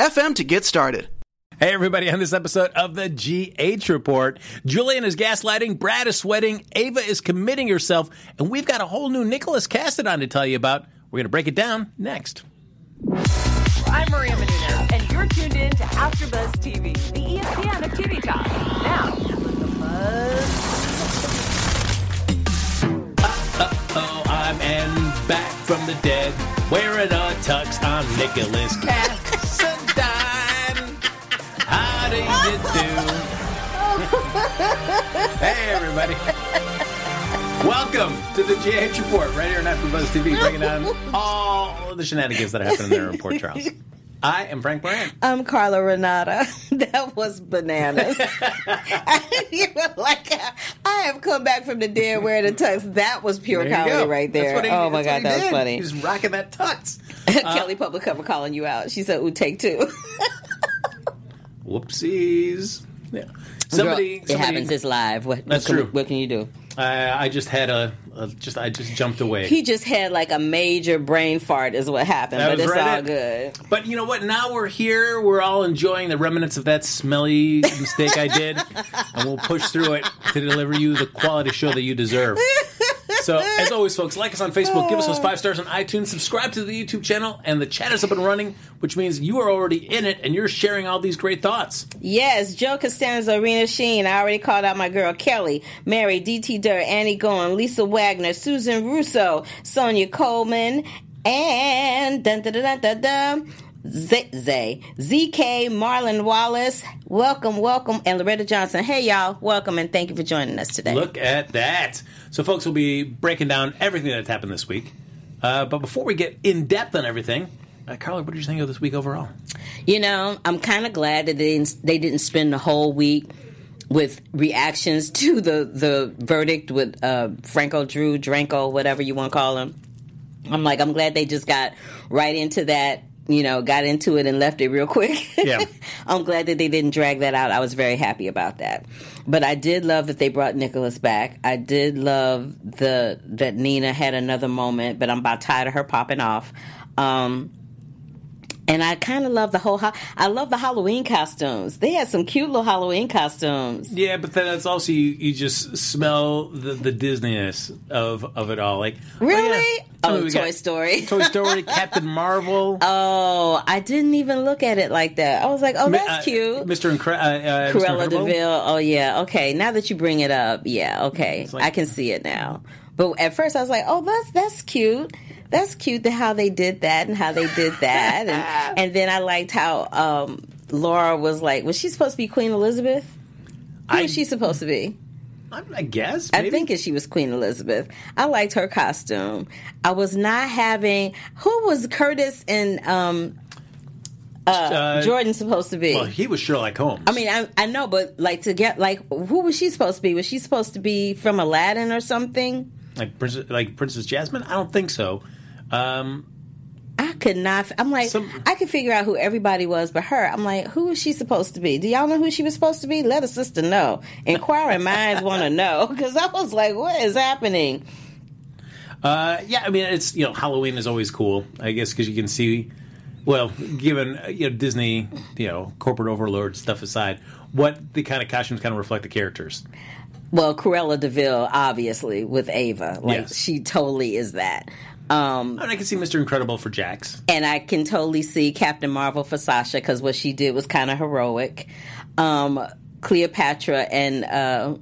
anchor.fm to get started. Hey, everybody, on this episode of the GH Report, Julian is gaslighting, Brad is sweating, Ava is committing herself, and we've got a whole new Nicholas Cassadine to tell you about. We're going to break it down next. I'm Maria Menounos, and you're tuned in to AfterBuzz TV, the ESPN of TV talk. Now, let the buzz. Oh, I'm Ann back from the dead, wearing a tux. I'm Nicholas Cassadine. How do you do? hey, everybody. Welcome to the GH Report, right here on AfterBuzz TV, breaking down all the shenanigans that happen in there in Port Charles. I am Frank Moran. I'm Carla Renata. That was bananas. I didn't even like I have come back from the dead wearing a tux. That was pure There comedy go. right That's there. what he- oh my that's what god, he that was did. funny. He's rocking that tux. Uh, Kelly Public cover calling you out. She said, "Ooh, take two. Whoopsies. Yeah. Somebody, Girl, it somebody- happens. It's live. What, That's what can, true. What can you do? I, I just had a, a just I just jumped away. He just had like a major brain fart, is what happened. That but it's right all it. good. But you know what? Now we're here. We're all enjoying the remnants of that smelly mistake I did, and we'll push through it to deliver you the quality show that you deserve. So, as always, folks, like us on Facebook, give us those five stars on iTunes, subscribe to the YouTube channel, and the chat is up and running, which means you are already in it and you're sharing all these great thoughts. Yes, Joe Costanza, Rena Sheen. I already called out my girl Kelly, Mary, DT Durr, Annie Goen, Lisa Wagner, Susan Russo, Sonia Coleman, and dun dun dun dun dun. dun Z- Zay, ZK, Marlon Wallace, welcome, welcome, and Loretta Johnson. Hey, y'all, welcome, and thank you for joining us today. Look at that. So, folks, we'll be breaking down everything that's happened this week. Uh, but before we get in depth on everything, uh, Carla, what did you think of this week overall? You know, I'm kind of glad that they didn't, they didn't spend the whole week with reactions to the the verdict with uh, Franco Drew, Dranko, whatever you want to call him. I'm like, I'm glad they just got right into that. You know, got into it and left it real quick. Yeah. I'm glad that they didn't drag that out. I was very happy about that. But I did love that they brought Nicholas back. I did love the that Nina had another moment, but I'm about tired of her popping off. Um, and I kind of love the whole. Ho- I love the Halloween costumes. They had some cute little Halloween costumes. Yeah, but then it's also you, you just smell the, the Disneyness of of it all. Like oh, Really? yeah. Oh, Toy Story. Toy Story, Captain Marvel, Oh, I didn't even look at it like that. I was like, oh, that's uh, cute. Mr. Incre- uh, uh, Mr. Cruella Incredible. de Vil. Oh yeah. Okay. Now that you bring it up, yeah. Okay, like- I can see it now. But at first, I was like, oh, that's that's cute. That's cute. The how they did that and how they did that, and and then I liked how um, Laura was like, was she supposed to be Queen Elizabeth? Who I- was she supposed to be? I, I guess. I maybe. think she was Queen Elizabeth. I liked her costume. I was not having who was Curtis and um, Uh, Jordan supposed to be. Well, he was Sherlock Holmes. I mean, I, I know, but like to get like who was she supposed to be? Was she supposed to be from Aladdin or something? like like Princess Jasmine. I don't think so. Um, I could not. I'm like, Some- I could figure out who everybody was, but her. I'm like, who is she supposed to be? Do y'all know who she was supposed to be? Let a sister know. Inquiring minds want to know because I was like, what is happening? uh, yeah, I mean, it's you know, Halloween is always cool. I guess because you can see. Well, given uh, you know Disney, you know corporate overlord stuff aside, what the kind of costumes kind of reflect the characters. Well, Cruella de Vil, obviously, with Ava, like Yes. she totally is that. Um, I, mean, I can see Mr. Incredible for Jax. and I can totally see Captain Marvel for Sasha because what she did was kind of heroic. Um, Cleopatra and uh,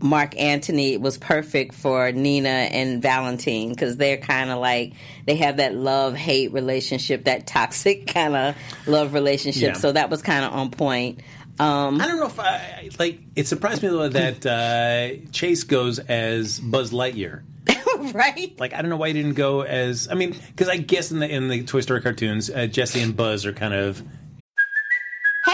Mark Antony was perfect for Nina and Valentine because they're kind of like they have that love hate relationship, that toxic kind of love relationship. Yeah. So that was kind of on point. Um, I don't know if I like. It surprised me though that uh, Chase goes as Buzz Lightyear. right? Like I don't know why he didn't go as. I mean, because I guess in the in the Toy Story cartoons, uh, Jesse and Buzz are kind of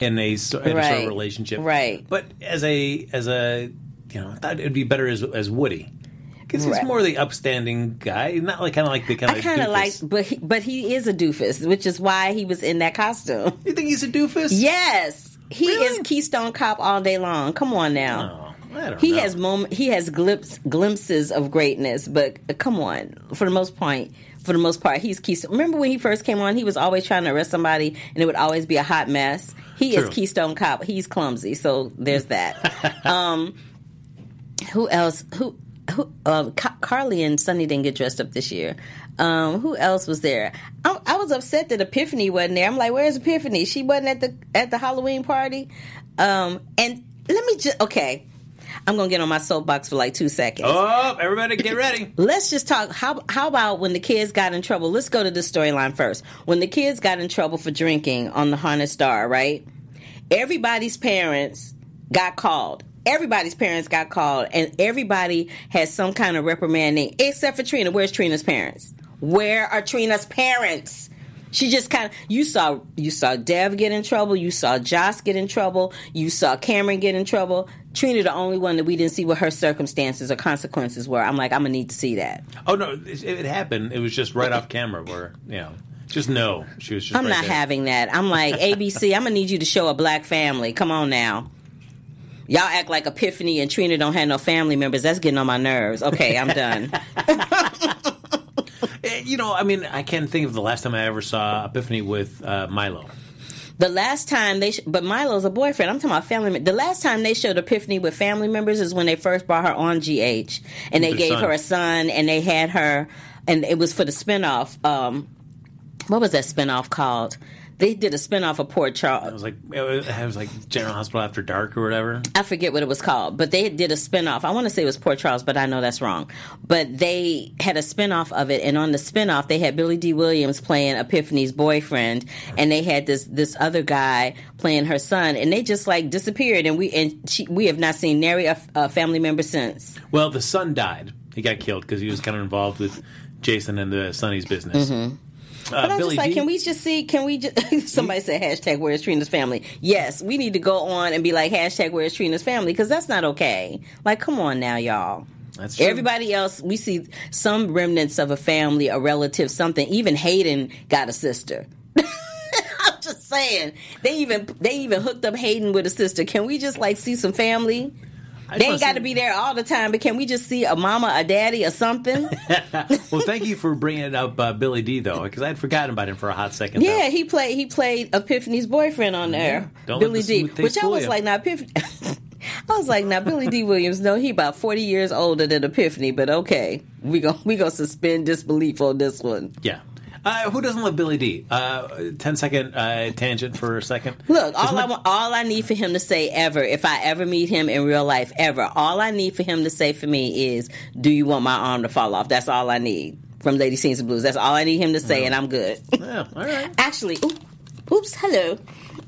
In a, in a sort of relationship, Right. But as a as a you know, I thought it'd be better as as Woody because he's Right. more the upstanding guy, not like kind of like the kind of. I kind of like, but he, but he is a doofus, which is why he was in that costume. You think he's a doofus? Yes, he Really? is Keystone Cop all day long. Come on now. Oh, I don't He know. has moment. He has glimpse, glimpses of greatness, but uh, come on. For the most point, for the most part, he's Keystone. Remember when he first came on? He was always trying to arrest somebody, and it would always be a hot mess. He True. is Keystone Cop. He's clumsy, so there's that. um, who else? Who? Who? Um, Ca- Carly and Sonny didn't get dressed up this year. Um, who else was there? I, I was upset that Epiphany wasn't there. I'm like, where's Epiphany? She wasn't at the at the Halloween party. Um, and let me just okay. I'm gonna get on my soapbox for like two seconds. Oh, everybody, get ready. Let's just talk. How how about when the kids got in trouble? Let's go to the storyline first. When the kids got in trouble for drinking on the Haunted Star, right? Everybody's parents got called. Everybody's parents got called, and everybody has some kind of reprimanding, except for Trina. Where's Trina's parents? Where are Trina's parents? She just kind of you saw you saw Dev get in trouble, you saw Joss get in trouble, you saw Cameron get in trouble. Trina, the only one that we didn't see what her circumstances or consequences were. I'm like, I'm gonna need to see that. Oh no, it, it happened. It was just right off camera where you know, just no, she was just. I'm right not there. having that. I'm like, ABC, I'm gonna need you to show a black family. Come on now. Y'all act like Epiphany and Trina don't have no family members. That's getting on my nerves. Okay, I'm done. Eh, You know, I mean, I can't think of the last time I ever saw Epiphany with uh, Milo. The last time they, sh- but Milo's a boyfriend. I'm talking about family. The last time they showed Epiphany with family members is when they first brought her on GH, and they gave son. her a son, and they had her, and it was for the spinoff. Um, what was that spinoff called? They did a spinoff of It Charles. was like it was, it was like General Hospital After Dark or whatever. I forget what it was called, but they did a spinoff. I want to say it was Port Charles, but I know that's wrong. But they had a spinoff of it, and on the spinoff, they had Billy Dee Williams playing Epiphany's boyfriend, and they had this this other guy playing her son, and they just like disappeared, and we and she, we have not seen nary a, a family member since. Well, the son died. He got killed because he was kind of involved with Jason and the Sonny's business. Mm-hmm. Uh, But I'm Billy just like, can we just see? Can we just? somebody said hashtag Where's Trina's family? Yes, we need to go on and be like hashtag Where's Trina's family because that's not okay. Like, come on now, y'all. That's true. Everybody else, we see some remnants of a family, a relative, something. Even Hayden got a sister. I'm just saying they even they even hooked up Hayden with a sister. Can we just like see some family? They ain't got to be there all the time, but can we just see a mama, a daddy, or something? Well, thank you for bringing it up uh, Billy Dee though, because I had forgotten about him for a hot second. Yeah, though. he played he played Epiphany's boyfriend on there, Don't Billy the D. Which I was you. like, now Epiphany. I was like, now Billy Dee Williams, no, he about forty years older than Epiphany, but okay, we go we gonna suspend disbelief on this one. yeah. Uh, who doesn't love Billy Dee? Uh, 10 second uh, tangent for a second. Look, all I want, all I need for him to say ever, if I ever meet him in real life, ever, all I need for him to say for me is, "Do you want my arm to fall off?" That's all I need from Lady Sings the Blues. That's all I need him to say, and I'm good. Yeah, all right. actually, oop, oops, hello.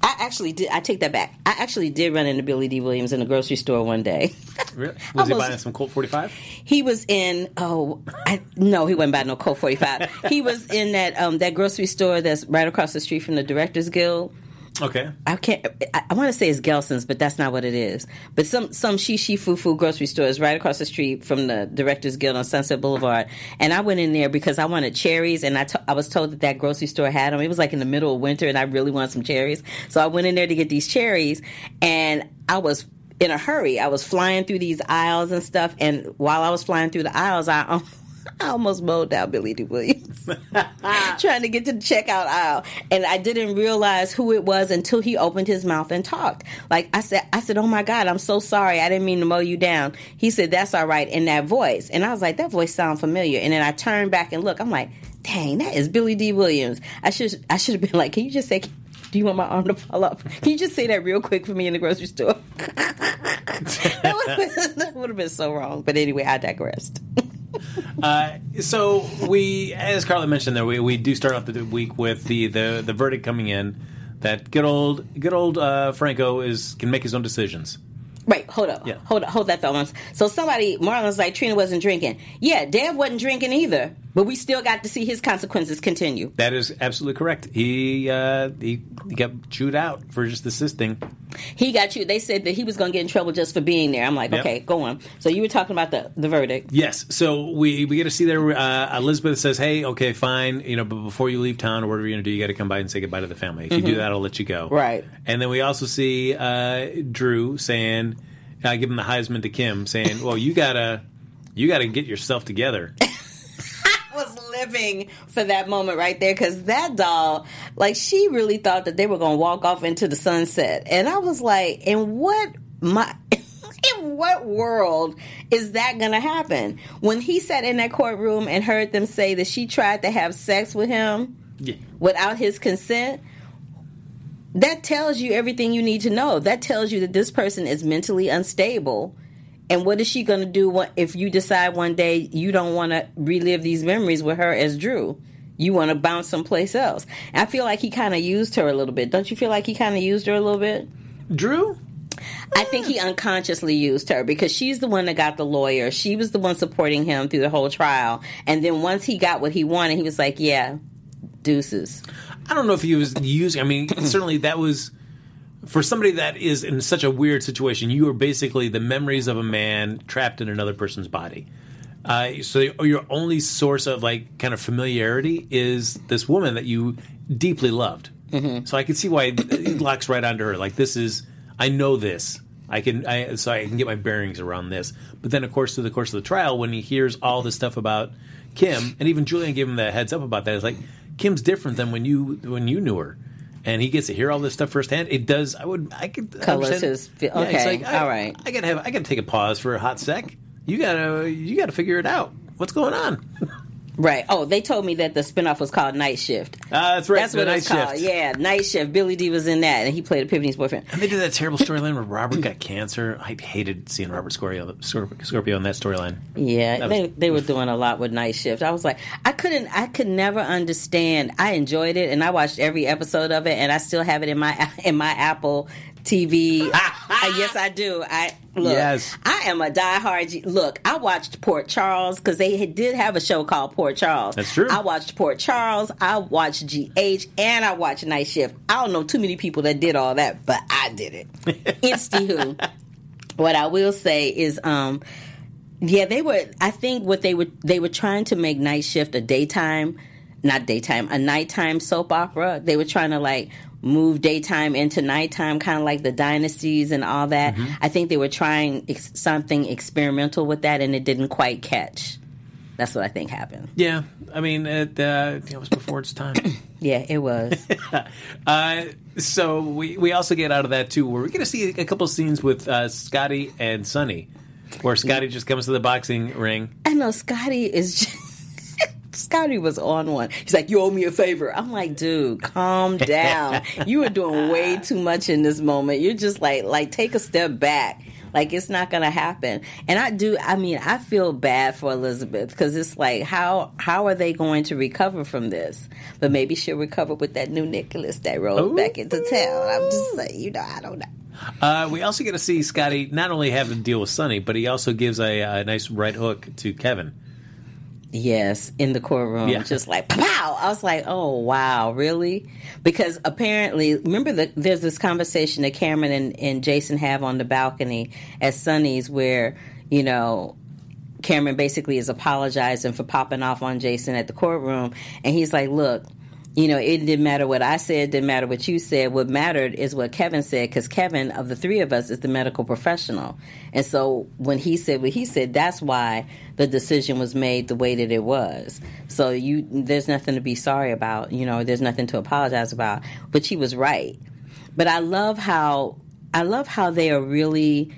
I actually did. I take that back. I actually did run into Billy Dee Williams in the grocery store one day. Really? Was he buying some Colt 45? He was in. Oh, I, no, he wasn't buying no Colt forty five. he was in that um that grocery store that's right across the street from the Directors Guild. Okay. I can't. I, I want to say it's Gelson's, but that's not what it is. But some some shishi foo foo grocery store is right across the street from the Directors Guild on Sunset Boulevard. And I went in there because I wanted cherries, and I to- I was told that that grocery store had them. It was like in the middle of winter, and I really wanted some cherries. So I went in there to get these cherries, and I was in a hurry. I was flying through these aisles and stuff, and while I was flying through the aisles, I. Um, I almost mowed down Billy Dee Williams trying to get to the checkout aisle, and I didn't realize who it was until he opened his mouth and talked. Like I said, I said, "Oh my God, I'm so sorry. I didn't mean to mow you down." He said, "That's all right." In that voice, and I was like, "That voice sounds familiar." And then I turned back and look. I'm like, "Dang, that is Billy Dee Williams." I should I should have been like, "Can you just say?" Do you want my arm to fall off? Can you just say that real quick for me in the grocery store? that would have been so wrong. But anyway, I digressed. Uh, so we, as Carla mentioned, there we, we do start off the week with the, the, the verdict coming in that good old good old uh, Franco is can make his own decisions. Right, hold up. Yeah. Hold hold that thought once. So somebody Marlon's like Trina wasn't drinking. Yeah, Dev wasn't drinking either. But we still got to see his consequences continue. That is absolutely correct. He uh, he, he got chewed out for just assisting. He got you. They said that he was going to get in trouble just for being there. I'm like, Yep. okay, go on. So you were talking about the the verdict. Yes. So we we get to see there. Uh, Elizabeth says, "Hey, okay, fine. You know, but before you leave town or whatever you're gonna do, you got to come by and say goodbye to the family. If you do that, I'll let you go." Right. And then we also see uh, Drew saying, uh, "Give him the Heisman to Kim," saying, "Well, you gotta you gotta get yourself together." living for that moment right there because that doll, like, she really thought that they were going to walk off into the sunset, and I was like, in what my. In what world is that going to happen? When he sat in that courtroom and heard them say that she tried to have sex with him Yeah. without his consent, that tells you everything you need to know. That tells you that this person is mentally unstable. And what is she going to do if you decide one day you don't want to relive these memories with her as Drew? You want to bounce someplace else. I feel like he kind of used her a little bit. Don't you feel like he kind of used her a little bit? Drew. I think he unconsciously used her because she's the one that got the lawyer. She was the one supporting him through the whole trial. And then once he got what he wanted, he was like, yeah, deuces. I don't know if he was using. I mean, certainly that was for somebody that is in such a weird situation. You are basically the memories of a man trapped in another person's body. Uh, so your only source of like kind of familiarity is this woman that you deeply loved. So I can see why it locks right onto her. Like this is, I know this. I can, I, so I can get my bearings around this. But then, of course, through the course of the trial, when he hears all this stuff about Kim, and even Julian gave him the heads up about that, it's like Kim's different than when you when you knew her, and he gets to hear all this stuff firsthand. It does. I would. I could Colors his fe- Yeah, it's okay, like, I, all right. I gotta have. I gotta take a pause for a hot sec. You gotta. You gotta figure it out. What's going on? Right. Oh, they told me that the spinoff was called Night Shift. Ah, that's right. That's what night it's called. Yeah, Night Shift. Billy Dee was in that, and he played Epiphany's boyfriend. And they did that terrible storyline where Robert got cancer. I hated seeing Robert Scorpio, Scorpio, Scorpio in that storyline. Yeah, That they they were doing a lot with Night Shift. I was like, I couldn't, I could never understand. I enjoyed it, and I watched every episode of it, and I still have it in my in my Apple TV. I, yes, I do. I look. Yes. I am a diehard. Look, I watched Port Charles because they did have a show called Port Charles. That's true. I watched Port Charles. I watched GH, and I watched Night Shift. I don't know too many people that did all that, but I did it. Insty who. What I will say is, um, yeah, they were. I think what they were they were trying to make Night Shift a daytime, not daytime, a nighttime soap opera. They were trying to like move daytime into nighttime, kind of like the dynasties and all that. I think they were trying ex- something experimental with that, and it didn't quite catch. That's what I think happened. Yeah, I mean, it, uh, it was before its time. Yeah, it was. uh, so we we also get out of that too, where we're going to see a couple scenes with uh, Scotty and Sonny, where Scotty just comes to the boxing ring. I know Scotty is. Just, Scotty was on one. He's like, "You owe me a favor." I'm like, "Dude, calm down. you are doing way too much in this moment. You're just like, like, take a step back. Like, it's not gonna happen." And I do. I mean, I feel bad for Elizabeth because it's like, how how are they going to recover from this? But maybe she'll recover with that new Nicholas that rolled back into town. I'm just like, you know, I don't know. Uh, we also get to see Scotty not only have to deal with Sonny, but he also gives a, a nice right hook to Kevin. Yes, in the courtroom, Yeah. just like pow. I was like, oh wow, really? Because apparently, remember that there's this conversation that Cameron and, and Jason have on the balcony at Sonny's, where you know Cameron basically is apologizing for popping off on Jason at the courtroom, and he's like, look. You know, it didn't matter what I said, didn't matter what you said. What mattered is what Kevin said, because Kevin, of the three of us, is the medical professional. And so when he said what he said, that's why the decision was made the way that it was. So you, there's nothing to be sorry about. You know, there's nothing to apologize about. But she was right. But I love how I love how they are really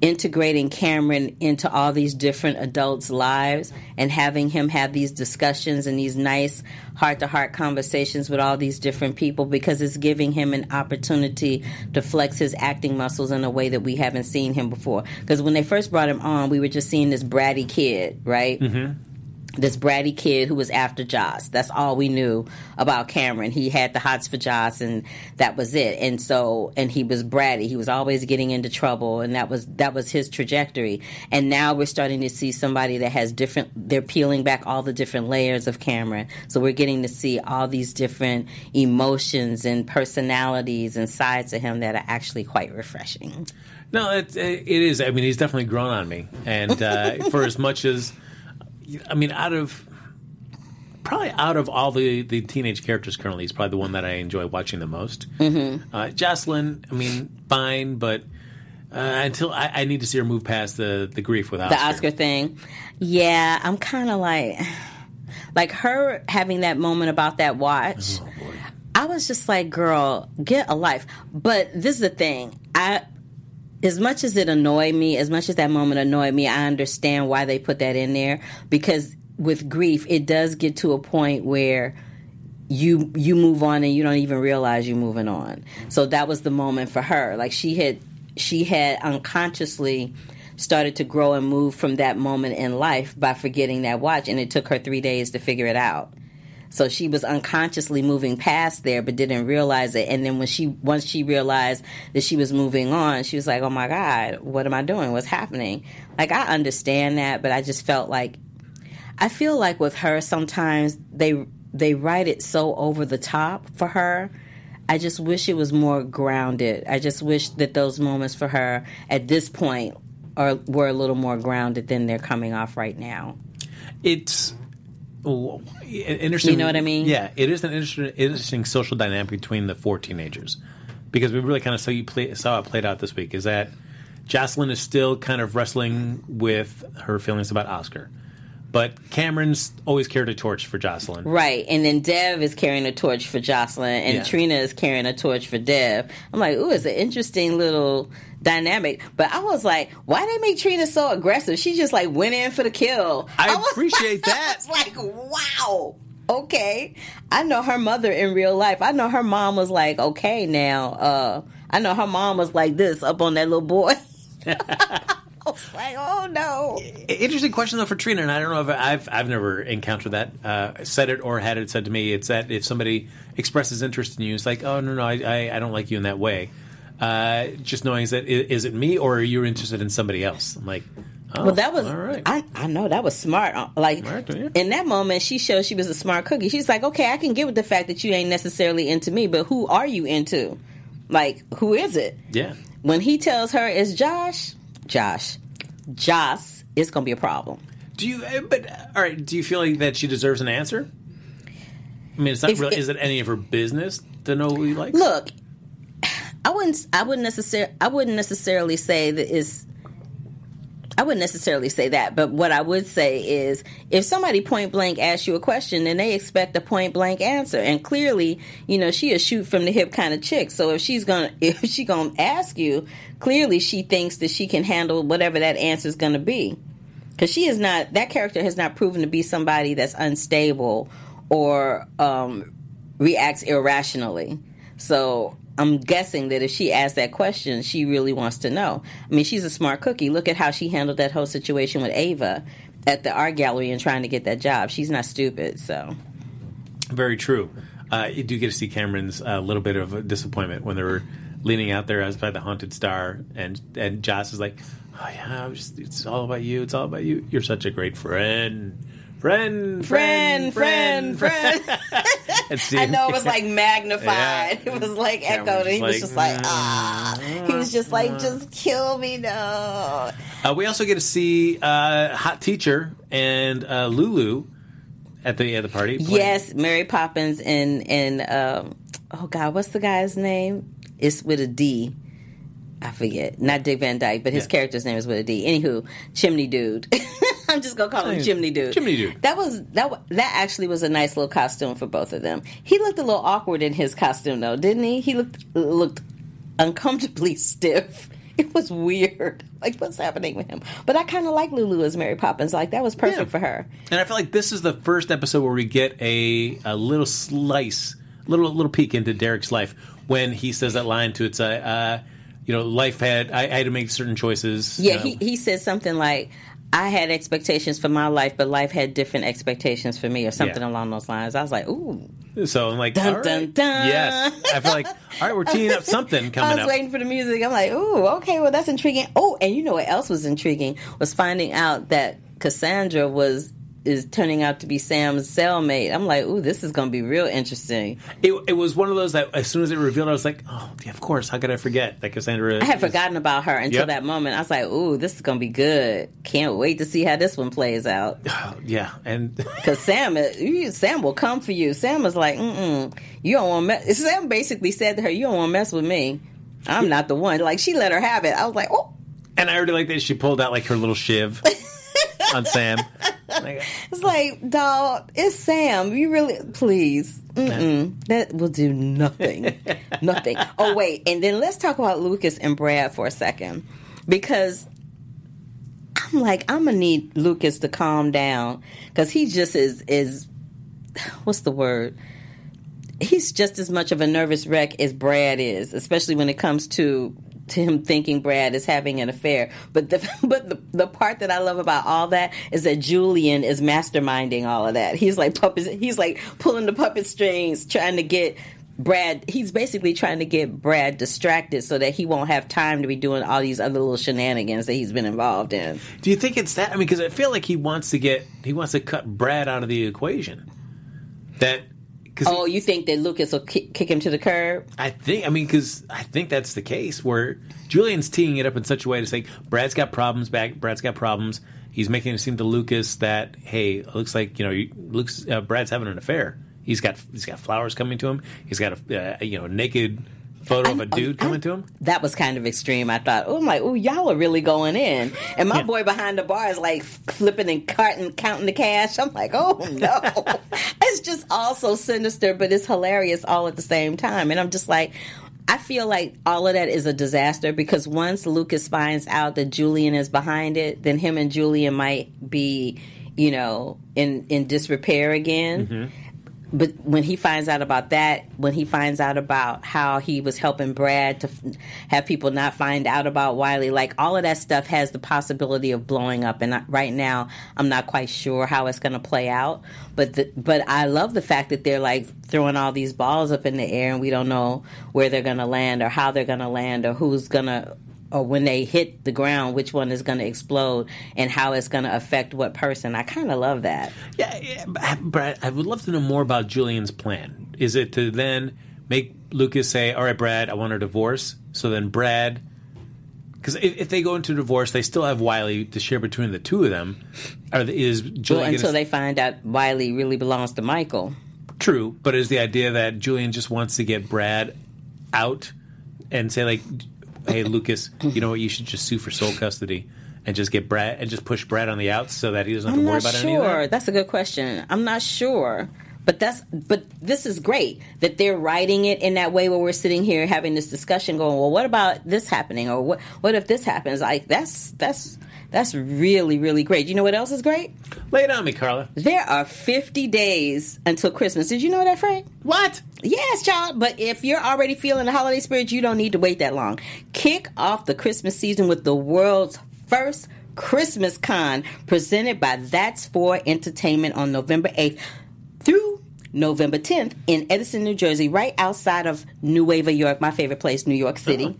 integrating Cameron into all these different adults' lives and having him have these discussions and these nice heart to heart conversations with all these different people because it's giving him an opportunity to flex his acting muscles in a way that we haven't seen him before. Because when they first brought him on, we were just seeing this bratty kid, right? Mm-hmm. This bratty kid who was after Joss. That's all we knew about Cameron. He had the hots for Joss, and that was it. And so, and he was bratty. He was always getting into trouble, and that was that was his trajectory. And now we're starting to see somebody that has different. They're peeling back all the different layers of Cameron. So we're getting to see all these different emotions and personalities and sides to him that are actually quite refreshing. No, it, it is. I mean, he's definitely grown on me. And uh, for as much as, I mean, out of probably out of all the, the teenage characters currently, he's probably the one that I enjoy watching the most. Mm-hmm. Uh, Jocelyn, I mean, fine, but uh, until I, I need to see her move past the, the grief with Oscar. the Oscar thing. Yeah, I'm kind of like, like her having that moment about that watch. I was just like, girl, get a life. But this is the thing. I, as much as it annoyed me, as much as that moment annoyed me, I understand why they put that in there because with grief, it does get to a point where you you move on and you don't even realize you're moving on. So that was the moment for her. Like she had she had unconsciously started to grow and move from that moment in life by forgetting that watch and it took her 3 days to figure it out. So she was unconsciously moving past there, but didn't realize it. And then when she once she realized that she was moving on, she was like, "Oh my God, what am I doing? What's happening?" Like I understand that, but I just felt like I feel like with her sometimes they they write it so over the top for her. I just wish it was more grounded. I just wish that those moments for her at this point are were a little more grounded than they're coming off right now. it's interesting. You know what I mean? Yeah, it is an interesting, interesting social dynamic between the four teenagers because we really kind of saw you play, saw it played out this week. Is that Jocelyn is still kind of wrestling with her feelings about Oscar, but Cameron's always carried a torch for Jocelyn. Right. And then Dev is carrying a torch for Jocelyn and Yeah. Trina is carrying a torch for Dev. I'm like, ooh, it's an interesting little dynamic. But I was like, why they make Trina so aggressive? She just like went in for the kill. I was- appreciate that. I was like, wow. Okay. I know her mother in real life. I know her mom was like, okay now. Uh I know her mom was like this up on that little boy. Was like, oh no. Interesting question though for Trina, and I don't know if I've I've never encountered that, uh, said it or had it said to me. It's that if somebody expresses interest in you, it's like, oh no no, I I, I don't like you in that way. Uh, just knowing is that is it me or are you interested in somebody else? I'm like, oh, Well, that was all right. I, I know that was smart. Uh, Like yeah. in that moment, she showed she was a smart cookie. She's like, okay, I can get with the fact that you ain't necessarily into me, but who are you into? Like, who is it? yeah. When he tells her it's Josh, Josh, Joss, it's gonna be a problem. Do you? uh, But all right. Do you feel like that she deserves an answer? I mean, it's not If- really. Is it any of her business to know who he likes? Look, I wouldn't. I wouldn't necessarily. I wouldn't necessarily say that it's. I wouldn't necessarily say that, but what I would say is, if somebody point blank asks you a question, then they expect a point blank answer. And clearly, you know, she a shoot from the hip kind of chick. So if she's gonna, if she gonna ask you, clearly she thinks that she can handle whatever that answer is gonna be. Because she is not. That character has not proven to be somebody that's unstable or um, reacts irrationally. So I'm guessing that if she asks that question, she really wants to know. I mean, she's a smart cookie. Look at how she handled that whole situation with Ava at the art gallery and trying to get that job. She's not stupid. So Very true. Uh, you do get to see Cameron's uh, little bit of a disappointment when they were leaning out there as by the haunted star, and and Joss is like, "Oh yeah, just, it's all about you. It's all about you. You're such a great friend, friend, friend, friend, friend. And see- I know it was like magnified. Yeah. It was like echoed. And he was just like, like, ah. He was just like, just kill me, no. Uh, we also get to see uh, hot teacher and uh, Lulu at the at the party. playing- Yes, Mary Poppins and and um, oh god, what's the guy's name? It's with a D. I forget. Not Dick Van Dyke, but his Yeah. character's name is with a D. Anywho, Chimney Dude. I'm just gonna call him Chimney Dude. Chimney Dude. That was that. That actually was a nice little costume for both of them. He looked a little awkward in his costume though, didn't he? He looked looked uncomfortably stiff it was weird. Like, what's happening with him? But I kind of like Lulu as Mary Poppins. Like, that was perfect Yeah. for her. And I feel like this is the first episode where we get a a little slice, little little peek into Derek's life when he says that line to it's a, uh, you know, life had I, I had to make certain choices. Yeah, you know. he, he said something like, I had expectations for my life, but life had different expectations for me, or something Yeah. along those lines. I was like, ooh. So I'm like, Dun, right. dun, dun. yes. I feel like, all right, we're teeing up something I coming was up. waiting for the music. I'm like, ooh, okay, well, that's intriguing. Oh, and you know what else was intriguing? Was finding out that Cassandra was is turning out to be Sam's cellmate. I'm like, ooh, this is going to be real interesting. It, it was one of those that as soon as it revealed, I was like, oh, yeah, of course. How could I forget that Cassandra? I had is- forgotten about her until Yep. that moment. I was like, ooh, this is going to be good. Can't wait to see how this one plays out. Yeah, and Because Sam, Sam will come for you. Sam was like, mm-mm, you don't want to mess. Sam basically said to her, you don't want to mess with me. I'm not the one. Like, she let her have it. I was like, oh. and I already like that she pulled out like her little shiv on Sam. It's like, dog, it's Sam. You really, please. Mm-mm. That will do nothing. nothing. Oh, wait. And then let's talk about Lucas and Brad for a second. Because I'm like, I'm going to need Lucas to calm down. Because he just is, is, what's the word? He's just as much of a nervous wreck as Brad is, especially when it comes to to him thinking Brad is having an affair. But the but the, the part that I love about all that is that Julian is masterminding all of that. He's like puppets. He's like pulling the puppet strings, trying to get Brad. He's basically trying to get Brad distracted so that he won't have time to be doing all these other little shenanigans that he's been involved in. do you think it's that? I mean, because I feel like he wants to get he wants to cut Brad out of the equation. That Oh, you think that Lucas will kick, kick him to the curb? I think I mean because I think that's the case where Julian's teeing it up in such a way to say Brad's got problems. Back, Brad's got problems. He's making it seem to Lucas that hey, it looks like you know, you- Lucas uh, Brad's having an affair. He's got he's got flowers coming to him. He's got a uh, you know naked photo of a dude coming to him. That was kind of extreme. I thought, oh, I'm like, oh, y'all are really going in. And my boy behind the bar is like flipping and carting, counting the cash. I'm like, oh no. it's just all so sinister, but it's hilarious all at the same time. And I'm just like, I feel like all of that is a disaster because once Lucas finds out that Julian is behind it, then him and Julian might be, you know, in in disrepair again mm-hmm. But when he finds out about that, when he finds out about how he was helping Brad to f- have people not find out about Wiley, like all of that stuff has the possibility of blowing up. And I, right now, I'm not quite sure how it's going to play out. But the, but I love the fact that they're like throwing all these balls up in the air, and we don't know where they're going to land or how they're going to land or who's going to or when they hit the ground, which one is going to explode and how it's going to affect what person. I kind of love that. Yeah, yeah, but- Brad, I would love to know more about Julian's plan. Is it to then make Lucas say, "All right, Brad, I want a divorce"? So then Brad, because if, if they go into divorce, they still have Wiley to share between the two of them. Or the- is Well, Julian until gonna, they find out Wiley really belongs to Michael. true? But is the idea that Julian just wants to get Brad out and say like, "Hey, Lucas, you know what? You should just sue for sole custody." And just get Brad and just push Brad on the outs so that he doesn't have I'm to worry not about any of sure. that. That's a good question. I'm not sure. But that's but this is great that they're writing it in that way where we're sitting here having this discussion going, well, what about this happening? Or what what if this happens? Like that's that's that's really, really great. You know what else is great? Lay it on me, Carla. There are 50 days until Christmas. Did you know that, Frank? What? Yes, child. But if you're already feeling the holiday spirit, you don't need to wait that long. Kick off the Christmas season with the world's first Christmas con presented by That's For Entertainment on November 8th through November 10th in Edison, New Jersey, right outside of Nueva York, my favorite place, New York City. Uh-huh.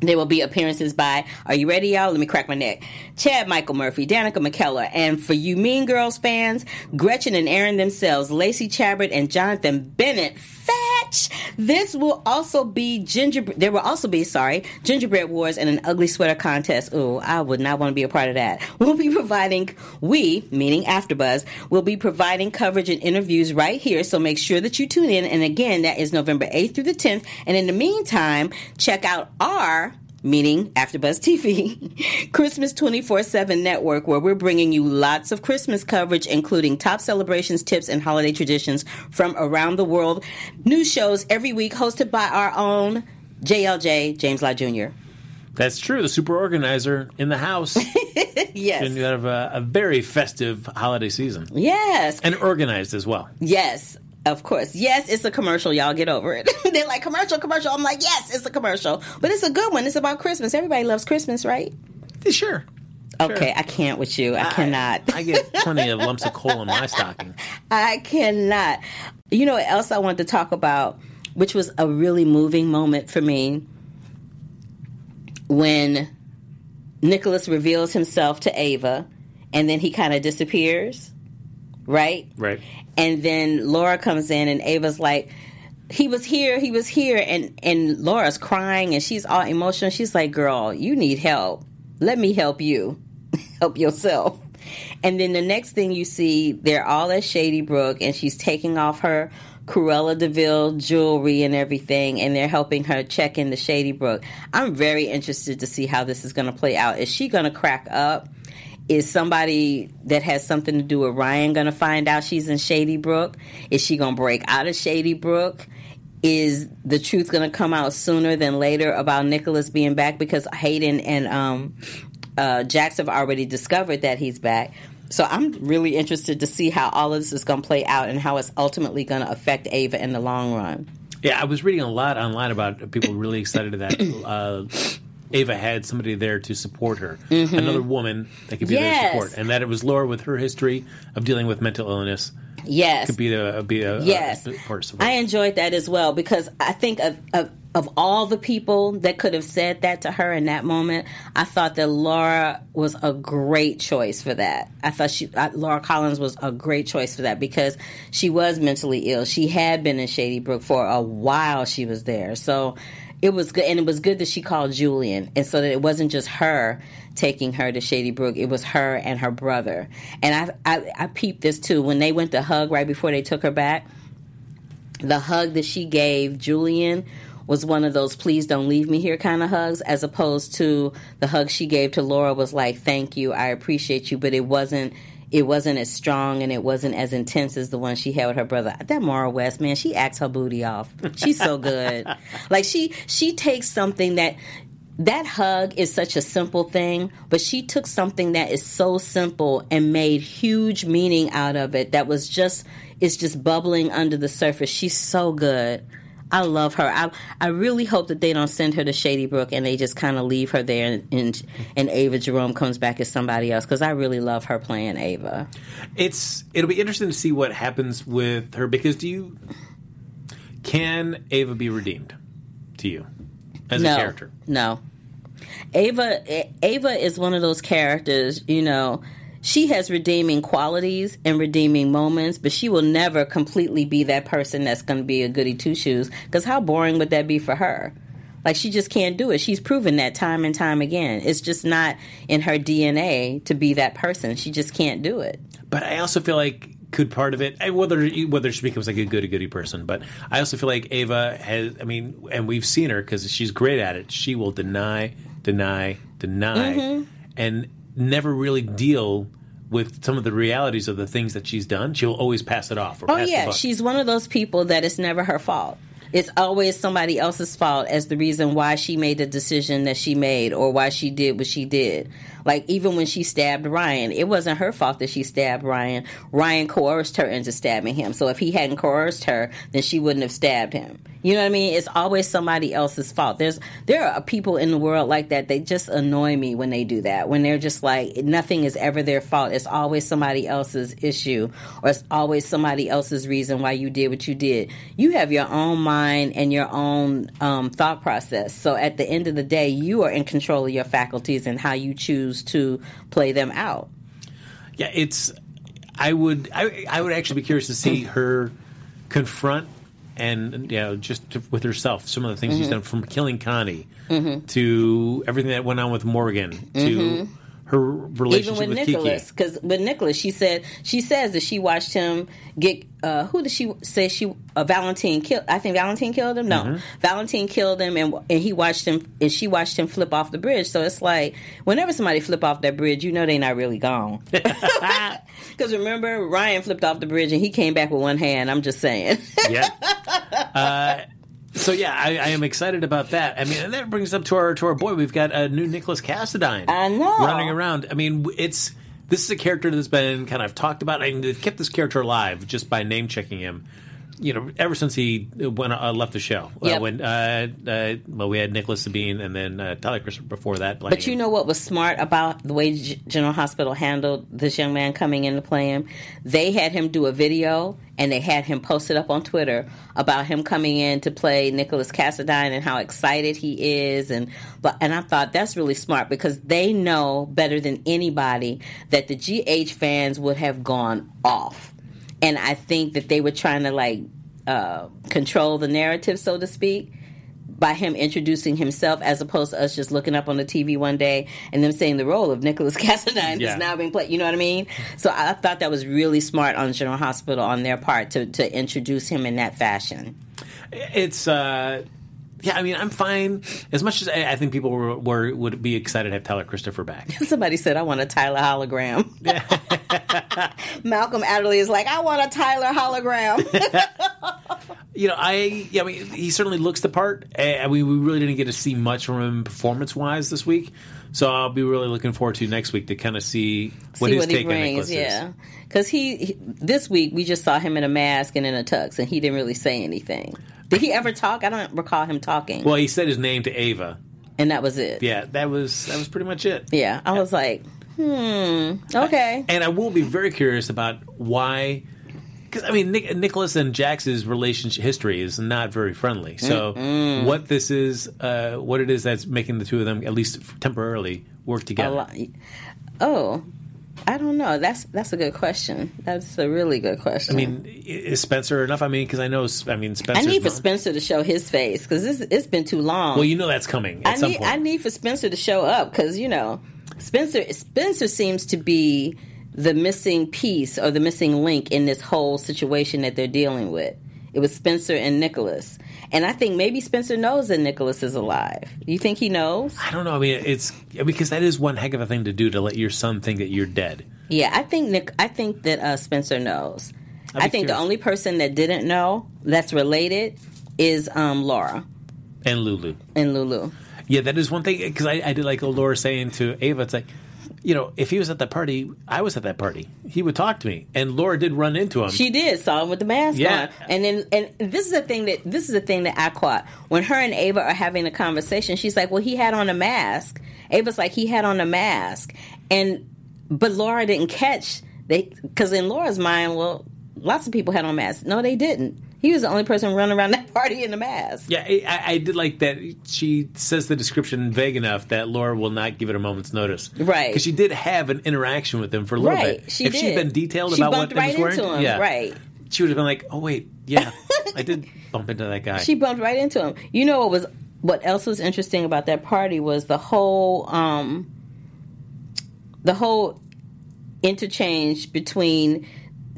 There will be appearances by, are you ready, y'all? Let me crack my neck. Chad Michael Murphy, Danica McKellar, and for you Mean Girls fans, Gretchen and Aaron themselves, Lacey Chabert and Jonathan Bennett. Fetch! This will also be gingerbread, there will also be, sorry, gingerbread wars and an ugly sweater contest. Ooh, I would not want to be a part of that. We'll be providing, we, meaning AfterBuzz, will be providing coverage and interviews right here, so make sure that you tune in. And again, that is November 8th through the 10th. And in the meantime, check out our meaning AfterBuzz TV, Christmas 24/7 network where we're bringing you lots of Christmas coverage including top celebrations, tips and holiday traditions from around the world. New shows every week hosted by our own JLJ James Lott Jr. That's true. The super organizer in the house. Yes. and you have a, a very festive holiday season. Yes. And organized as well. Yes. Of course. Yes, it's a commercial. Y'all get over it. They're like, commercial, commercial. I'm like, yes, it's a commercial. But it's a good one. It's about Christmas. Everybody loves Christmas, right? Sure. Okay, I can't with you. I cannot. I get plenty of lumps of coal in my stocking. I cannot. You know what else I wanted to talk about, which was a really moving moment for me when Nicholas reveals himself to Ava and then he kind of disappears, right? Right. And then Laura comes in and Ava's like, he was here, he was here, and and Laura's crying and she's all emotional. She's like, "Girl, you need help. Let me help you. help yourself." And then the next thing you see, they're all at Shady Brook, and she's taking off her Cruella de Vil jewelry and everything, and they're helping her check into Shady Brook. I'm very interested to see how this is going to play out. Is she going to crack up? Is somebody that has something to do with Ryan going to find out she's in Shady Brook? Is she going to break out of Shady Brook? Is the truth going to come out sooner than later about Nicholas being back? Because Hayden and um, uh, Jax have already discovered that he's back. So I'm really interested to see how all of this is going to play out and how it's ultimately going to affect Ava in the long run. Yeah, I was reading a lot online about people really excited that uh, Ava had somebody there to support her, another woman that could be there to Mm-hmm. Support, and that it was Laura with her history of dealing with mental illness Yes. could be a be a Yes, a, of I enjoyed that as well because I think of, of of all the people that could have said that to her in that moment, I thought that Laura was a great choice for that. I thought she I, Laura Collins was a great choice for that because she was mentally ill. She had been in Shady Brook for a while. She was there, so it was good, and it was good that she called Julian, and so that it wasn't just her taking her to Shady Brook. It was her and her brother. And I, I, I peeped this too when they went to hug right before they took her back. The hug that she gave Julian was one of those "please don't leave me here" kind of hugs, as opposed to the hug she gave to Laura was like "thank you, I appreciate you," but it wasn't. It wasn't as strong and it wasn't as intense as the one she had with her brother. That Maura West, man, she acts her booty off. She's so good. like she she takes something that that hug is such a simple thing, but she took something that is so simple and made huge meaning out of it that was just it's just bubbling under the surface. She's so good. I love her. I I really hope that they don't send her to Shady Brook and they just kind of leave her there and, and and Ava Jerome comes back as somebody else because I really love her playing Ava. It's it'll be interesting to see what happens with her because do you can Ava be redeemed to you as no, a character? No. Ava Ava is one of those characters, you know, she has redeeming qualities and redeeming moments, but she will never completely be that person that's going to be a goody two shoes because how boring would that be for her? Like she just can't do it. She's proven that time and time again. It's just not in her DNA to be that person. She just can't do it. But I also feel like could part of it whether whether she becomes like a goody goody person, but I also feel like Ava has. I mean, and we've seen her because she's great at it. She will deny, deny, deny, Mm-hmm. and never really deal with some of the realities of the things that she's done. She'll always pass it off. Or Oh pass yeah, she's one of those people that it's never her fault. It's always somebody else's fault as the reason why she made the decision that she made or why she did what she did. Like even when she stabbed Ryan, it wasn't her fault that she stabbed Ryan. Ryan coerced her into stabbing him. So if he hadn't coerced her, then she wouldn't have stabbed him. You know what I mean? It's always somebody else's fault. There's there are people in the world like that. They just annoy me when they do that. When they're just like nothing is ever their fault. It's always somebody else's issue or it's always somebody else's reason why you did what you did. You have your own mind and your own um, thought process. So at the end of the day, you are in control of your faculties and how you choose to play them out. Yeah, it's. I would. I, I would actually be curious to see her confront and you know just to, with herself some of the things Mm-hmm. she's done from killing Connie to everything that went on with Morgan to her relationship. Even with Kiki. Nicholas, because with Nicholas, she said she says that she watched him get. Uh, who did she say she? Uh, Valentine killed. I think Valentine killed him. No, Mm-hmm. Valentine killed him, and and he watched him, and she watched him flip off the bridge. So it's like whenever somebody flip off that bridge, you know they're not really gone. Because remember, Ryan flipped off the bridge and he came back with one hand. I'm just saying. Yeah. Uh, So yeah, I, I am excited about that. I mean, and that brings us up to our to our boy. We've got a new Nicholas Cassadine. I know. running around. I mean, it's this is a character that's been kind of talked about. I mean, they've kept this character alive just by name checking him. You know, ever since he went uh, left the show. Uh, when uh, uh, well, we had Nicholas Sabine and then uh, Tyler Christopher before that. But you him. know what was smart about the way G- General Hospital handled this young man coming in to play him? They had him do a video and they had him posted up on Twitter about him coming in to play Nicholas Cassadine and how excited he is and but and I thought that's really smart because they know better than anybody that the GH fans would have gone off. And I think that they were trying to like uh, control the narrative, so to speak by him introducing himself as opposed to us just looking up on the TV one day and them saying the role of Nicholas Cassadine Yeah. is now being played. You know what I mean? So I thought that was really smart on General Hospital on their part to, to introduce him in that fashion. it's uh yeah i mean i'm fine as much as i, I think people were, were would be excited to have tyler christopher back Somebody said, I want a Tyler hologram. Malcolm Adderley is like, I want a Tyler hologram. you know i yeah i mean he certainly looks the part and we, we really didn't get to see much from him performance wise this week so i'll be really looking forward to next week to kind of see what See his what take on Nicholas yeah. Because he, he, this week we just saw him in a mask and in a tux, and he didn't really say anything. Did he ever talk? I don't recall him talking. well he said his name to ava and that was it. yeah that was that was pretty much it Yeah, I was like, hmm, okay. and I will be very curious about why. Because I mean, Nick, Nicholas and Jax's relationship history is not very friendly. So, what this is, uh, what it is that's making the two of them at least temporarily work together. Oh, I don't know. That's that's a good question. That's a really good question. I mean, is Spencer enough? I mean, because I know, I mean, I Spencer. need for Spencer to show his face because it's been too long. Well, you know that's coming at I some need point. I need for Spencer to show up because you know Spencer Spencer seems to be the missing piece or the missing link in this whole situation that they're dealing with. It was Spencer and Nicholas, and I think maybe Spencer knows that Nicholas is alive. You think he knows? I don't know. I mean, it's because that is one heck of a thing to do to let your son think that you're dead. Yeah, I think Nick. I think that uh, Spencer knows. I think the only person that didn't know that's related is um, Laura And Lulu. and Lulu. Yeah, that is one thing because I, I did like Laura saying to Ava, it's like, you know, if he was at that party, I was at that party. He would talk to me, and Laura did run into him. She did saw him with the mask Yeah. on, and then and this is the thing that this is the thing that I caught when her and Ava are having a conversation. She's like, "Well, he had on a mask." Ava's like, "He had on a mask," and but Laura didn't catch they because in Laura's mind, well, lots of people had on masks. No, they didn't. He was the only person running around that party in a mask. yeah, I, I- did like that. She says the description vague enough that Laura will not give it a moment's notice, Right. Because she did have an interaction with him for a little Right, bit. she if she'd been detailed She about what bumped he was right wearing, into him, yeah, right. she would have been like, "Oh wait, yeah, I did bump into that guy." She bumped right into him. You know what was what else was interesting about that party was the whole um the whole interchange between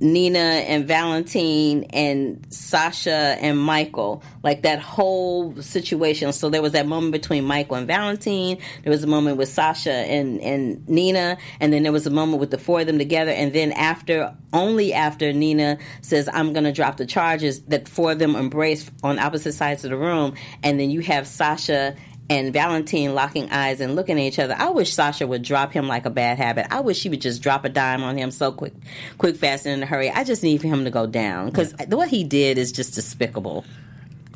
Nina and Valentine and Sasha and Michael, like that whole situation. So there was that moment between Michael and Valentine. There was a moment with Sasha and, and Nina, and then there was a moment with the four of them together. And then after, only after Nina says, "I'm going to drop the charges," that four of them embrace on opposite sides of the room, and then you have Sasha and Valentine locking eyes and looking at each other. I wish Sasha would drop him like a bad habit. I wish she would just drop a dime on him so quick, quick, fast, and in a hurry. I just need for him to go down because what he did is just despicable.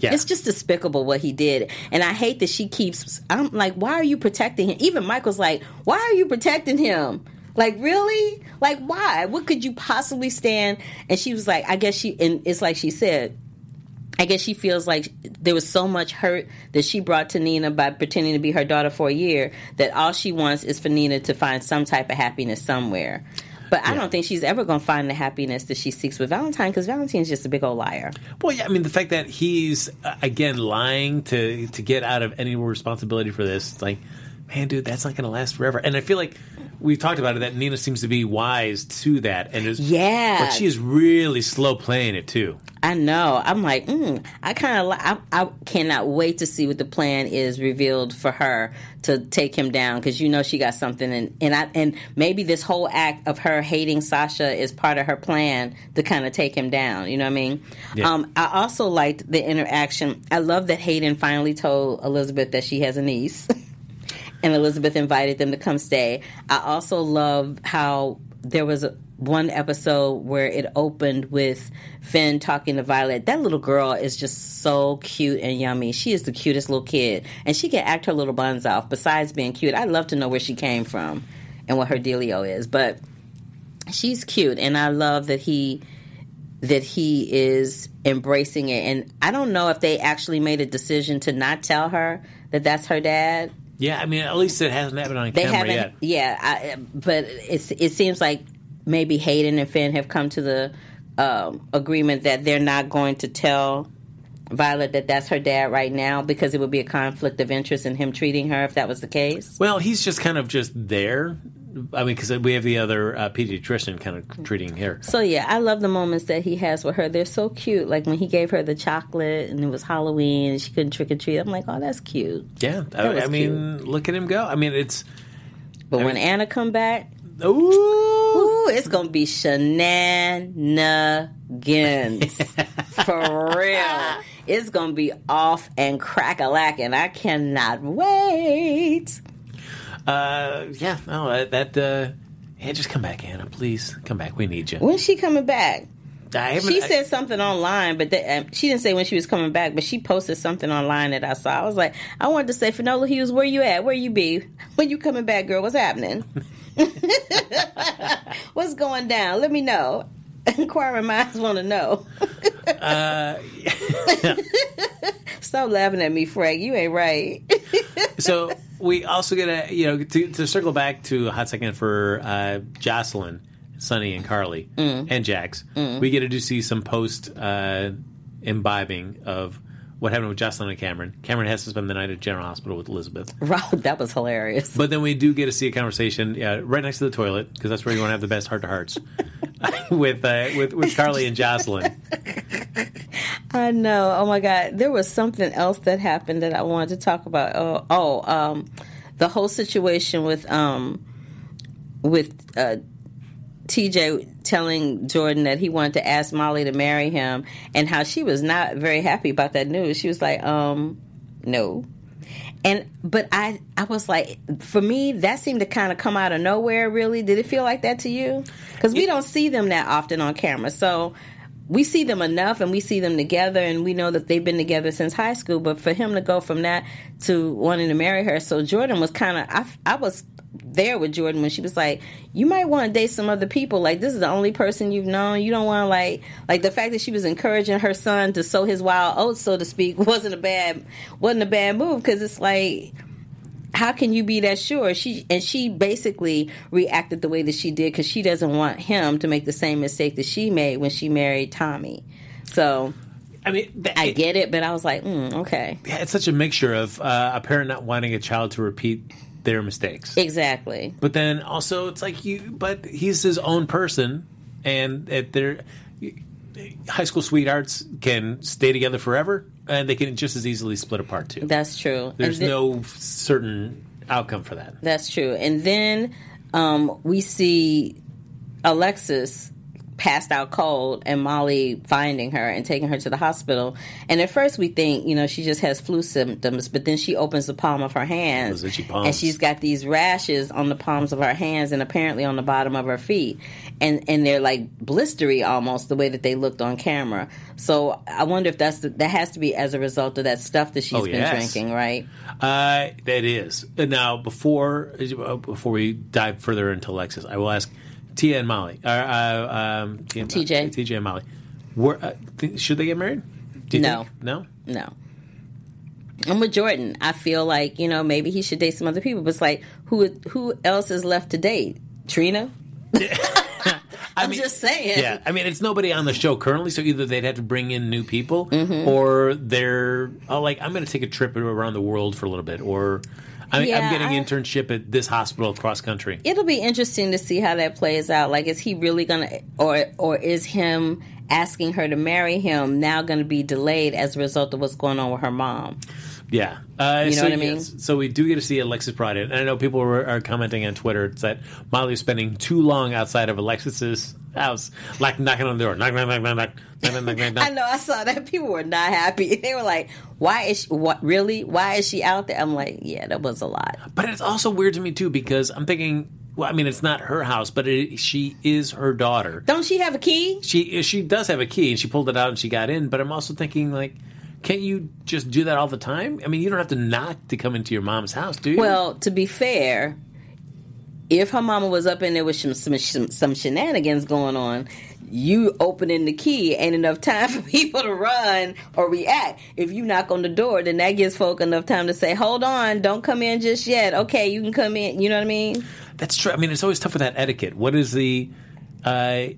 yeah, It's just despicable what he did. And I hate that she keeps, I'm like, why are you protecting him? Even Michael's like, why are you protecting him? Like, really? Like, why? What could you possibly stand? And she was like, I guess she, and it's like she said, I guess she feels like there was so much hurt that she brought to Nina by pretending to be her daughter for a year that all she wants is for Nina to find some type of happiness somewhere. But I don't think she's ever going to find the happiness that she seeks with Valentine because Valentine's just a big old liar. Well, yeah, I mean the fact that he's uh, again lying to to get out of any responsibility for this. It's like man, dude, that's not going to last forever. And I feel like we've talked about it that Nina seems to be wise to that, and is Yeah. but she is really slow playing it too. I know. I'm like, mm, I kind of, I, I cannot wait to see what the plan is revealed for her to take him down because you know she got something, and and I and maybe this whole act of her hating Sasha is part of her plan to kind of take him down. You know what I mean? Yeah. Um, I also liked the interaction. I love that Hayden finally told Elizabeth that she has a niece. and Elizabeth invited them to come stay. I also love how there was a, one episode where it opened with Finn talking to Violet. That little girl is just so cute and yummy. She is the cutest little kid, and she can act her little buns off. Besides being cute, I'd love to know where she came from and what her dealio is. But she's cute, and I love that he that he is embracing it. And I don't know if they actually made a decision to not tell her that that's her dad. Yeah, I mean, at least it hasn't happened on They camera yet. yeah. I, but it's it seems like maybe Hayden and Finn have come to the um, agreement that they're not going to tell Violet that that's her dad right now because it would be a conflict of interest in him treating her if that was the case. Well, he's just kind of just there. I mean, because we have the other uh, pediatrician kind of treating her. So yeah, I love the moments that he has with her. They're so cute. Like when he gave her the chocolate and it was Halloween and she couldn't trick or treat. I'm like, oh, that's cute. Yeah, That I, I mean, look at him go. I mean, it's But I when mean- Anna come back, ooh, ooh, it's gonna be shenanigans for real. It's gonna be off and crack a lack, and I cannot wait. Uh, yeah, no, that, that uh, yeah, just come back, Anna, please come back. We need you. When's she coming back? I She I- said something online, but they, um, she didn't say when she was coming back. But she posted something online that I saw. I was like, I wanted to say, Finola Hughes, where you at? Where you be? When you coming back, girl? What's happening? What's going down? Let me know. Inquiring minds want to know. Uh, Stop laughing at me, Frank. You ain't right. so we also get to you know to, to circle back to a hot second for uh, Jocelyn, Sonny, and Carly Mm. and Jax. We get to do see some post uh, imbibing of what happened with Jocelyn and Cameron. Cameron has to spend the night at General Hospital with Elizabeth. Wow, that was hilarious. But then we do get to see a conversation uh, right next to the toilet because that's where you want to have the best heart to hearts with, uh, with with Carly and Jocelyn. I know. Oh my God, there was something else that happened that I wanted to talk about. Oh, oh, um, the whole situation with um, with uh, TJ telling Jordan that he wanted to ask Molly to marry him, and how she was not very happy about that news. She was like, um, no. And but I I was like, for me, that seemed to kind of come out of nowhere. Really, did it feel like that to you? Because we don't see them that often on camera, so we see them enough, and we see them together, and we know that they've been together since high school. But for him to go from that to wanting to marry her, so Jordan was kind of I I was there with Jordan when she was like, "You might want to date some other people. Like this is the only person you've known. You don't want to like like the fact that she was encouraging her son to sow his wild oats, so to speak, wasn't a bad wasn't a bad move because it's like." How can you be that sure? She and she basically reacted the way that she did because she doesn't want him to make the same mistake that she made when she married Tommy. So I mean, th- I get it, but I was like, mm, okay, yeah, it's such a mixture of uh, a parent not wanting a child to repeat their mistakes. exactly. But then also, it's like you. But he's his own person, and at their high school sweethearts can stay together forever, and they can just as easily split apart too. That's true. There's then- no certain outcome for that. That's true. And then um, we see Alexis passed out cold and Molly finding her and taking her to the hospital. And at first we think, you know, she just has flu symptoms, but then she opens the palm of her hands itchy and she's got these rashes on the palms of her hands and apparently on the bottom of her feet. And and they're like blistery almost the way that they looked on camera. So I wonder if that's the, that has to be as a result of that stuff that she's Oh, been yes. drinking, right? Uh, that is now before uh, before we dive further into Lexus, I will ask Tia and Molly. Uh, uh, um, Tia and TJ. TJ and Molly. Were, uh, th- should they get married? Do you No. think? No. No. I'm with Jordan. I feel like you know maybe he should date some other people, but it's like who who else is left to date? Trina. I'm mean, just saying. Yeah, I mean, it's nobody on the show currently, so either they'd have to bring in new people, Mm-hmm. or they're oh, like, I'm going to take a trip around the world for a little bit, or I mean, I'm getting I- internship at this hospital across country. It'll be interesting to see how that plays out. Like, is he really gonna, or or is him asking her to marry him now going to be delayed as a result of what's going on with her mom? Yeah, uh, You know so, what I mean? yes, so we do get to see Alexis Pride, and I know people are, are commenting on Twitter that Molly's spending too long outside of Alexis's house, like knocking on the door, knock, knock, knock, knock, knock, knock, knock, knock. I know I saw that people were not happy. They were like, "Why is she? What really? Why is she out there?" I'm like, "Yeah, that was a lot." But it's also weird to me too because I'm thinking, well, I mean, it's not her house, but it, she is her daughter. Don't she have a key? She she does have a key, and she pulled it out and she got in. But I'm also thinking, like, can't you just do that all the time? I mean, you don't have to knock to come into your mom's house, do you? Well, to be fair, if her mama was up in there with some some, some, some shenanigans going on, you opening the key ain't enough time for people to run or react. If you knock on the door, then that gives folk enough time to say, "Hold on, don't come in just yet." Okay, you can come in. You know what I mean? That's true. I mean, it's always tough with that etiquette. What is the? Uh,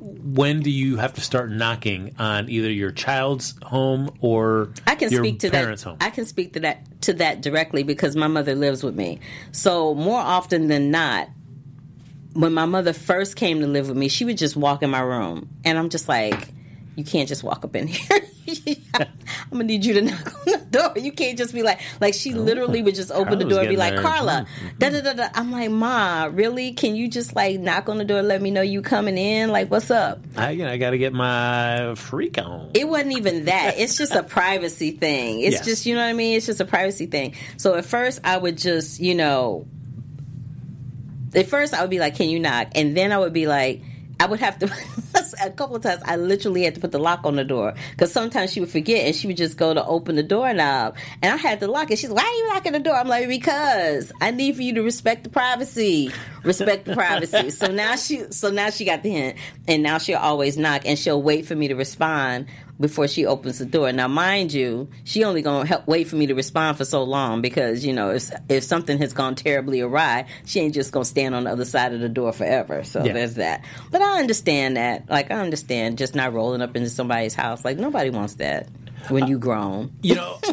when do you have to start knocking on either your child's home or I can your speak to parents' that. home? I can speak to that to that directly because my mother lives with me. So more often than not, when my mother first came to live with me, she would just walk in my room, and I'm just like, "You can't just walk up in here. I'm gonna need you to knock on the door. You can't just be like, like she oh, literally would just open the door and be like, there. Carla, mm-hmm. da da da da. I'm like, Ma, really? Can you just like knock on the door, and let me know you coming in? Like, what's up? I, you know, I got to get my freak on. It wasn't even that. It's just a privacy thing. It's Yes. just, you know what I mean? It's just a privacy thing. So at first, I would just, you know, at first I would be like, "Can you knock?" And then I would be like, I would have to. a couple of times, I literally had to put the lock on the door because sometimes she would forget and she would just go to open the doorknob, and I had to lock it. She's, like, "Why are you locking the door?" I'm like, "Because I need for you to respect the privacy, respect the privacy." So now she, so now she got the hint, and now she'll always knock and she'll wait for me to respond before she opens the door. Now, mind you, she only gonna help wait for me to respond for so long because you know if if something has gone terribly awry, she ain't just gonna stand on the other side of the door forever. So Yeah. there's that. But I understand that. Like I understand just not rolling up into somebody's house. Like nobody wants that when you grown. You know,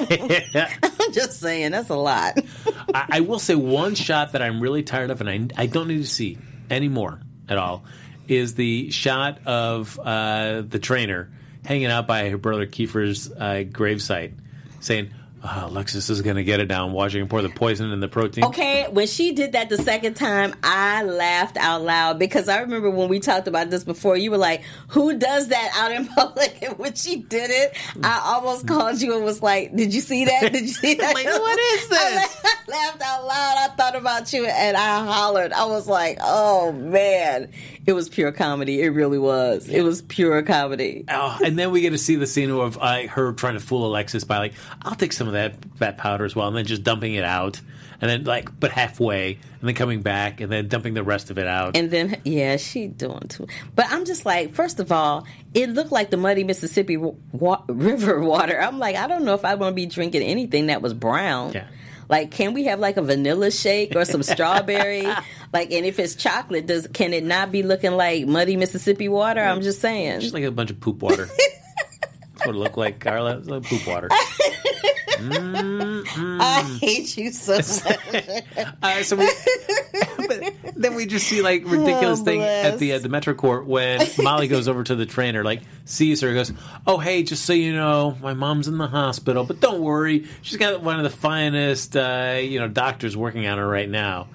I'm just saying that's a lot. I, I will say one shot that I'm really tired of, and I, I don't need to see anymore at all, is the shot of uh, the trainer hanging out by her brother Kiefer's uh, gravesite, saying, oh, "Alexis is going to get it down, watching him pour the poison and the protein." Okay, when she did that the second time, I laughed out loud because I remember when we talked about this before, you were like, Who does that out in public? And when she did it, I almost called you and was like, Did you see that? Did you see that? Like, what is this? I laughed out loud. I thought about you and I hollered. I was like, Oh man. It was pure comedy. It really was. It was pure comedy. Oh, and then we get to see the scene of uh, her trying to fool Alexis by like, "I'll take some of that that powder as well," and then just dumping it out, and then like, but halfway, and then coming back, and then dumping the rest of it out. And then, yeah, she doing too. But I'm just like, first of all, it looked like the muddy Mississippi wa- River water. I'm like, I don't know if I want to be drinking anything that was brown. Yeah. Like, can we have like a vanilla shake or some strawberry? Like, and if it's chocolate, does can it not be looking like muddy Mississippi water? I'm just saying. just like a bunch of poop water. That's what it looked like, Carla. It's like poop water. I hate you so much. Uh, so we, but then we just see like ridiculous Oh, thing at the uh, the Metro Court when Molly goes over to the trainer, like sees her, goes, "Oh hey, just so you know, my mom's in the hospital, but don't worry, she's got one of the finest uh, you know doctors working on her right now."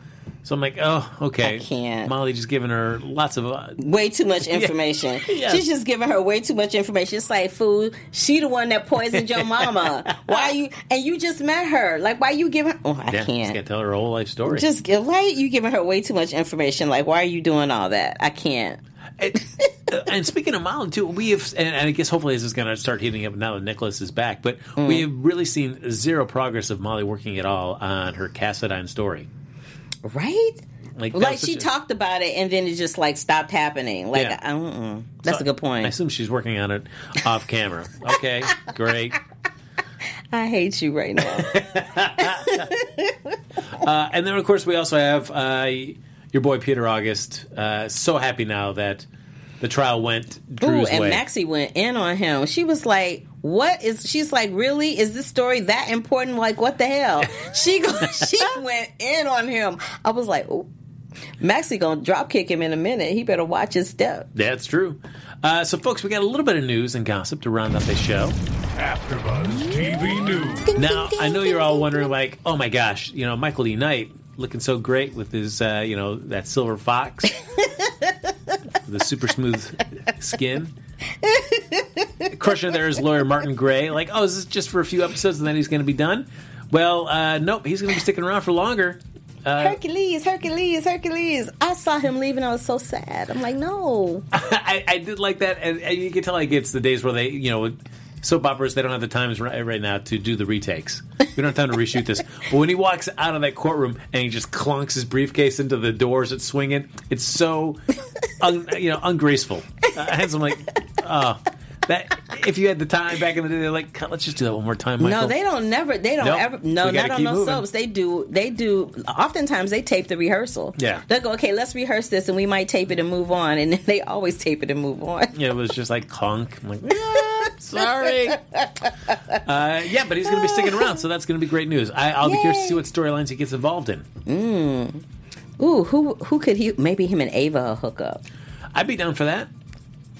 So I'm like, "Oh okay." I can't. Molly just giving her lots of. Uh, way too much information. She's just giving her way too much information. It's like, food. She the one that poisoned your mama. Why you? And you just met her. Like, why you giving? Her oh, I yeah, can't. can't tell her whole life story. Just give. Why you giving her way too much information? Like, why are you doing all that? I can't. and, uh, and speaking of Molly too, we have, and, and I guess hopefully this is going to start heating up now that Nicholas is back. But Mm. we have really seen zero progress of Molly working at all on her Cassadine story. Right? Like, Like she a- talked about it and then it just like stopped happening. Like, Yeah. Mm-mm. that's So a good point. I assume she's working on it off camera. Okay, great. I hate you right now. Uh, and then of course we also have uh, your boy Peter August. Uh, so happy now that the trial went Ooh, and way. Maxie went in on him. She was like, "What is?" She's like, "Really? Is this story that important? Like, what the hell?" She go, she went in on him. I was like, "Ooh, Maxie gonna drop kick him in a minute. He better watch his step." That's true. Uh, so, folks, we got a little bit of news and gossip to round up this show. AfterBuzz TV News. Now, I know you're all wondering, like, oh my gosh, you know, Michael E. Knight looking so great with his, uh, you know, that silver fox, the super smooth skin. Crushing there is lawyer Martin Gray. Like, oh, is this just for a few episodes and then he's going to be done? Well, uh, nope, he's going to be sticking around for longer. Hercules, Hercules, Hercules. I saw him leaving. And I was so sad. I'm like, no. I, I did like that, and, and you can tell like it's the days where they, you know, soap operas they don't have the times right, right now to do the retakes. We don't have time to reshoot this. But when he walks out of that courtroom and he just clunks his briefcase into the doors that's swinging, it's so, un, you know, ungraceful. Uh, hence, I'm like, oh, that if you had the time back in the day, they're like, "God, let's just do that one more time, Michael. No, they don't never. They don't Nope. ever. No, We gotta not on keep those moving. soaps. They do. They do. Oftentimes, they tape the rehearsal. Yeah. They'll go, okay, let's rehearse this, and we might tape it and move on. And they always tape it and move on. Yeah, it was just like clunk. I'm like, "Yeah, sorry. Uh, yeah, but he's going to be sticking around, so that's going to be great news. I, I'll be curious to see what storylines he gets involved in. Ooh, who who could he? Maybe him and Ava will hook up. I'd be down for that.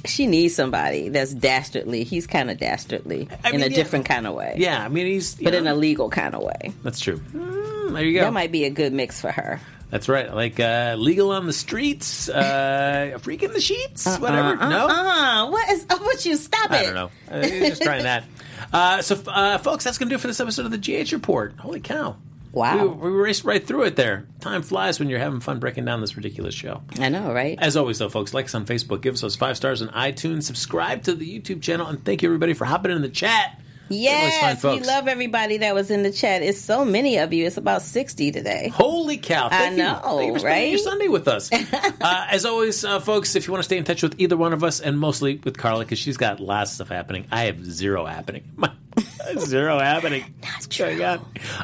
She needs somebody that's dastardly. He's kind of dastardly I in mean, a yeah. different kind of way. Yeah, I mean he's, you But in a legal kind of way. that's true. Mm, there you go. That might be a good mix for her. That's right. Like uh, legal on the streets, uh, a freak in the sheets, whatever. no, Uh, what is up with you? Stop it. I don't know. Uh, just trying that. Uh, so, uh, folks, that's going to do it for this episode of the GH Report. Holy cow! Wow. we, we raced right through it there. Time flies when you're having fun breaking down this ridiculous show. I know, right? As always, though, folks, like us on Facebook, give us those five stars on iTunes, subscribe to the YouTube channel, and thank you everybody for hopping in the chat. Yes, fun, we love everybody that was in the chat. It's so many of you. It's about 60 today. Holy cow! Thank I you. know, Thank you spending your? Sunday with us. uh, as always, uh, folks, if you want to stay in touch with either one of us, and mostly with Carla, because she's got lots of stuff happening. I have zero happening. zero happening. That's true.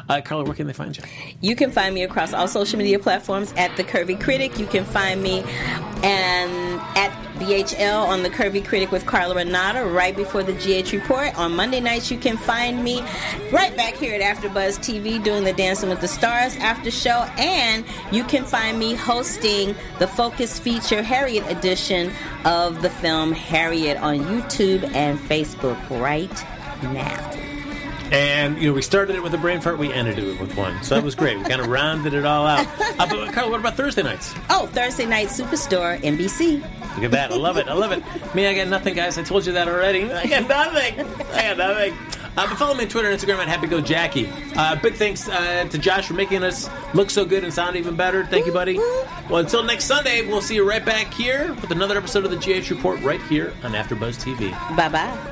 Uh, Carla, where can they find you? You can find me across all social media platforms at The Curvy Critic. You can find me and at BHL on The Curvy Critic with Carla Renata right before the GH Report. On Monday nights, you can find me right back here at AfterBuzz TV doing the Dancing with the Stars after show. And you can find me hosting the Focus Feature Harriet edition of the film Harriet on YouTube and Facebook right now. And you know, we started it with a brain fart, we ended it with one, so that was great. We kind of rounded it all out. Uh, but Carla, what about Thursday nights? Oh, Thursday night Superstore, NBC. Look at that. I love it. I love it. Me, I got nothing, guys. I told you that already. I got nothing. I got nothing. Uh, but follow me on Twitter and Instagram at happy HappyGoJackie. Uh, big thanks uh, to Josh for making us look so good and sound even better. Thank you, buddy. Well, until next Sunday, we'll see you right back here with another episode of the GH Report right here on AfterBuzz TV. Bye bye.